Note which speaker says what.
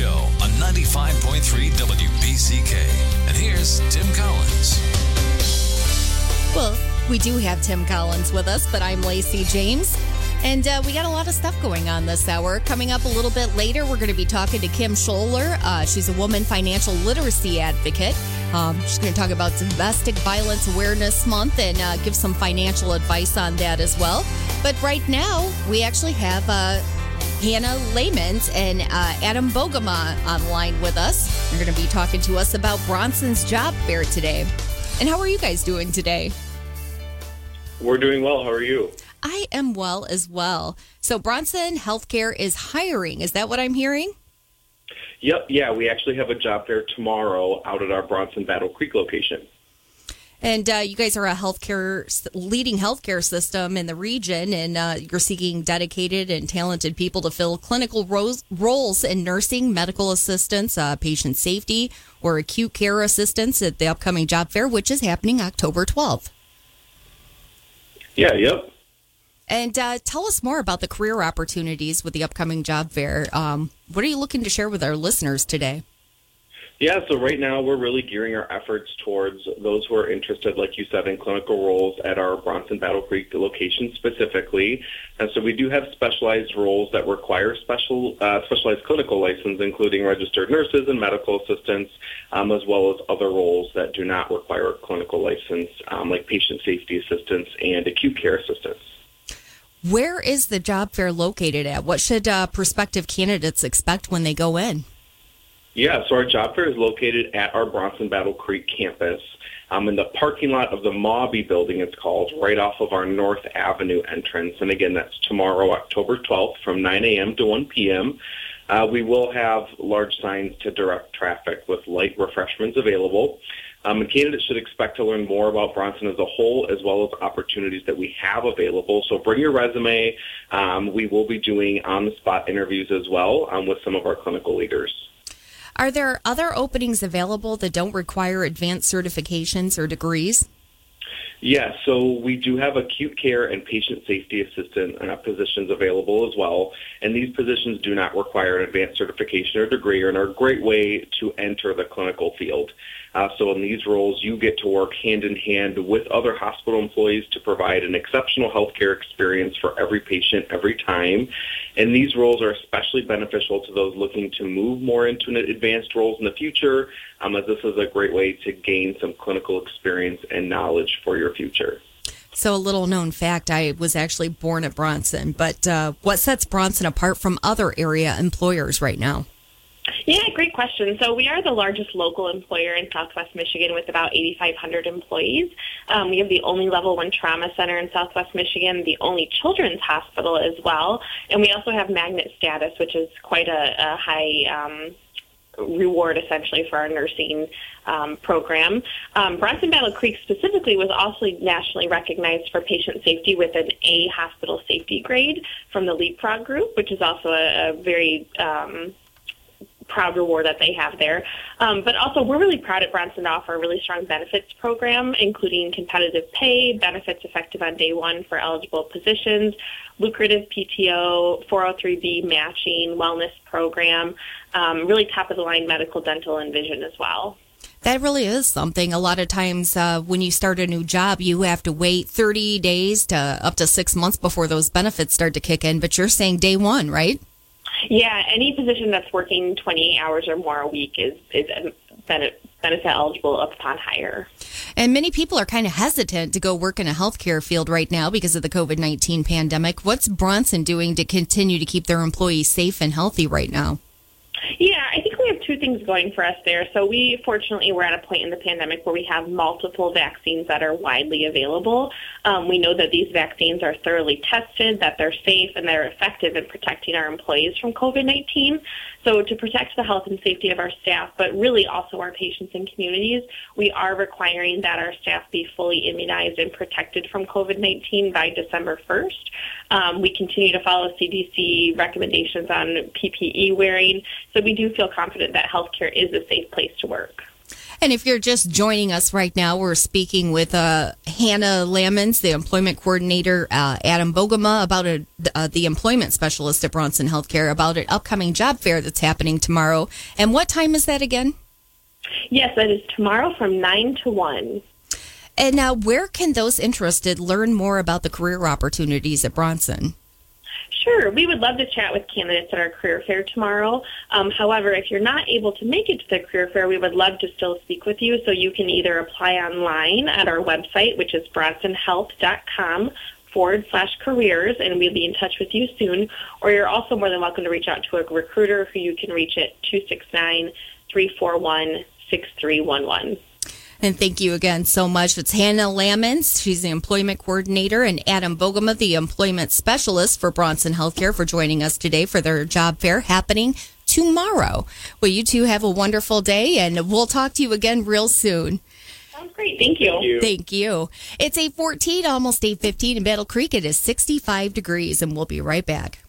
Speaker 1: Show on 95.3 WBCK. And here's Tim Collins.
Speaker 2: Well, we do have Tim Collins with us, but I'm Lacey James. And uh, we got a lot of stuff going on this hour. Coming up a little bit later, we're going to be talking to Kim Scholler. Uh, she's a woman financial literacy advocate. Um, she's going to talk about Domestic Violence Awareness Month and uh, give some financial advice on that as well. But right now, we actually have uh, Hannah Lamont and uh, Adam Bogema online with us. They're going to be talking to us about Bronson's job fair today. And how are you guys doing today?
Speaker 3: We're doing well. How are you?
Speaker 2: I am well as well. So Bronson Healthcare is hiring. Is that what I'm hearing?
Speaker 3: Yep. Yeah, we actually have a job fair tomorrow out at our Bronson Battle Creek location.
Speaker 2: And uh, you guys are a healthcare leading healthcare system in the region, and uh, you're seeking dedicated and talented people to fill clinical roles, roles in nursing, medical assistance, uh, patient safety, or acute care assistance at the upcoming job fair, which is happening October 12th.
Speaker 3: Yeah. Yep.
Speaker 2: And uh, tell us more about the career opportunities with the upcoming job fair. Um, what are you looking to share with our listeners today?
Speaker 3: Yeah, so right now we're really gearing our efforts towards those who are interested, like you said, in clinical roles at our Bronson Battle Creek location specifically. And so we do have specialized roles that require special uh, specialized clinical license, including registered nurses and medical assistants, um, as well as other roles that do not require a clinical license, um, like patient safety assistants and acute care assistants.
Speaker 2: Where is the job fair located at? What should uh, prospective candidates expect when they go in?
Speaker 3: Yeah, so our job fair is located at our Bronson Battle Creek campus um, in the parking lot of the Mawby building, it's called, right off of our North Avenue entrance. And again, that's tomorrow, October 12th from 9 a.m. to 1 p.m. Uh, we will have large signs to direct traffic with light refreshments available. Um, and candidates should expect to learn more about Bronson as a whole, as well as opportunities that we have available. So bring your resume. Um, we will be doing on-the-spot interviews as well um, with some of our clinical leaders.
Speaker 2: Are there other openings available that don't require advanced certifications or degrees?
Speaker 3: Yes, yeah, so we do have acute care and patient safety assistant positions available as well, and these positions do not require an advanced certification or degree and are a great way to enter the clinical field. Uh, so in these roles, you get to work hand in hand with other hospital employees to provide an exceptional healthcare experience for every patient every time. And these roles are especially beneficial to those looking to move more into advanced roles in the future, um, as this is a great way to gain some clinical experience and knowledge for your future.
Speaker 2: So, a little known fact I was actually born at Bronson, but uh, what sets Bronson apart from other area employers right now?
Speaker 4: Yeah, great question. So we are the largest local employer in Southwest Michigan with about 8,500 employees. Um, we have the only level one trauma center in Southwest Michigan, the only children's hospital as well, and we also have magnet status, which is quite a, a high um, reward essentially for our nursing um, program. Um, Bronson Battle Creek specifically was also nationally recognized for patient safety with an A hospital safety grade from the Leapfrog Group, which is also a, a very um, proud reward that they have there. Um, but also, we're really proud at Bronson to offer a really strong benefits program, including competitive pay, benefits effective on day one for eligible positions, lucrative PTO, 403B matching, wellness program, um, really top of the line medical, dental, and vision as well.
Speaker 2: That really is something. A lot of times, uh, when you start a new job, you have to wait 30 days to up to six months before those benefits start to kick in. But you're saying day one, right?
Speaker 4: Yeah, any position that's working 28 hours or more a week is is benefit eligible upon hire.
Speaker 2: And many people are kind of hesitant to go work in a healthcare field right now because of the COVID 19 pandemic. What's Bronson doing to continue to keep their employees safe and healthy right now?
Speaker 4: Yeah, I think we have two things going for us there. So we fortunately we're at a point in the pandemic where we have multiple vaccines that are widely available. Um, we know that these vaccines are thoroughly tested, that they're safe, and they're effective in protecting our employees from COVID-19. So to protect the health and safety of our staff, but really also our patients and communities, we are requiring that our staff be fully immunized and protected from COVID-19 by December 1st. Um, we continue to follow CDC recommendations on PPE wearing, so we do feel confident that healthcare is a safe place to work.
Speaker 2: And if you're just joining us right now, we're speaking with uh, Hannah Lamons, the employment coordinator, uh, Adam Bogema, about a, uh, the employment specialist at Bronson Healthcare, about an upcoming job fair that's happening tomorrow. And what time is that again?
Speaker 4: Yes, that is tomorrow from 9 to 1.
Speaker 2: And now, where can those interested learn more about the career opportunities at Bronson?
Speaker 4: Sure. We would love to chat with candidates at our career fair tomorrow. Um, however, if you're not able to make it to the career fair, we would love to still speak with you. So you can either apply online at our website, which is bronsonhealth.com forward slash careers, and we'll be in touch with you soon. Or you're also more than welcome to reach out to a recruiter who you can reach at 269 341 6311.
Speaker 2: And thank you again so much. It's Hannah Lamons. She's the employment coordinator, and Adam Bogema, the employment specialist for Bronson Healthcare, for joining us today for their job fair happening tomorrow. Well, you two have a wonderful day, and we'll talk to you again real soon.
Speaker 4: Sounds great. Thank you.
Speaker 3: Thank you.
Speaker 2: Thank you. It's 814, almost 815 in Battle Creek. It is 65 degrees, and we'll be right back.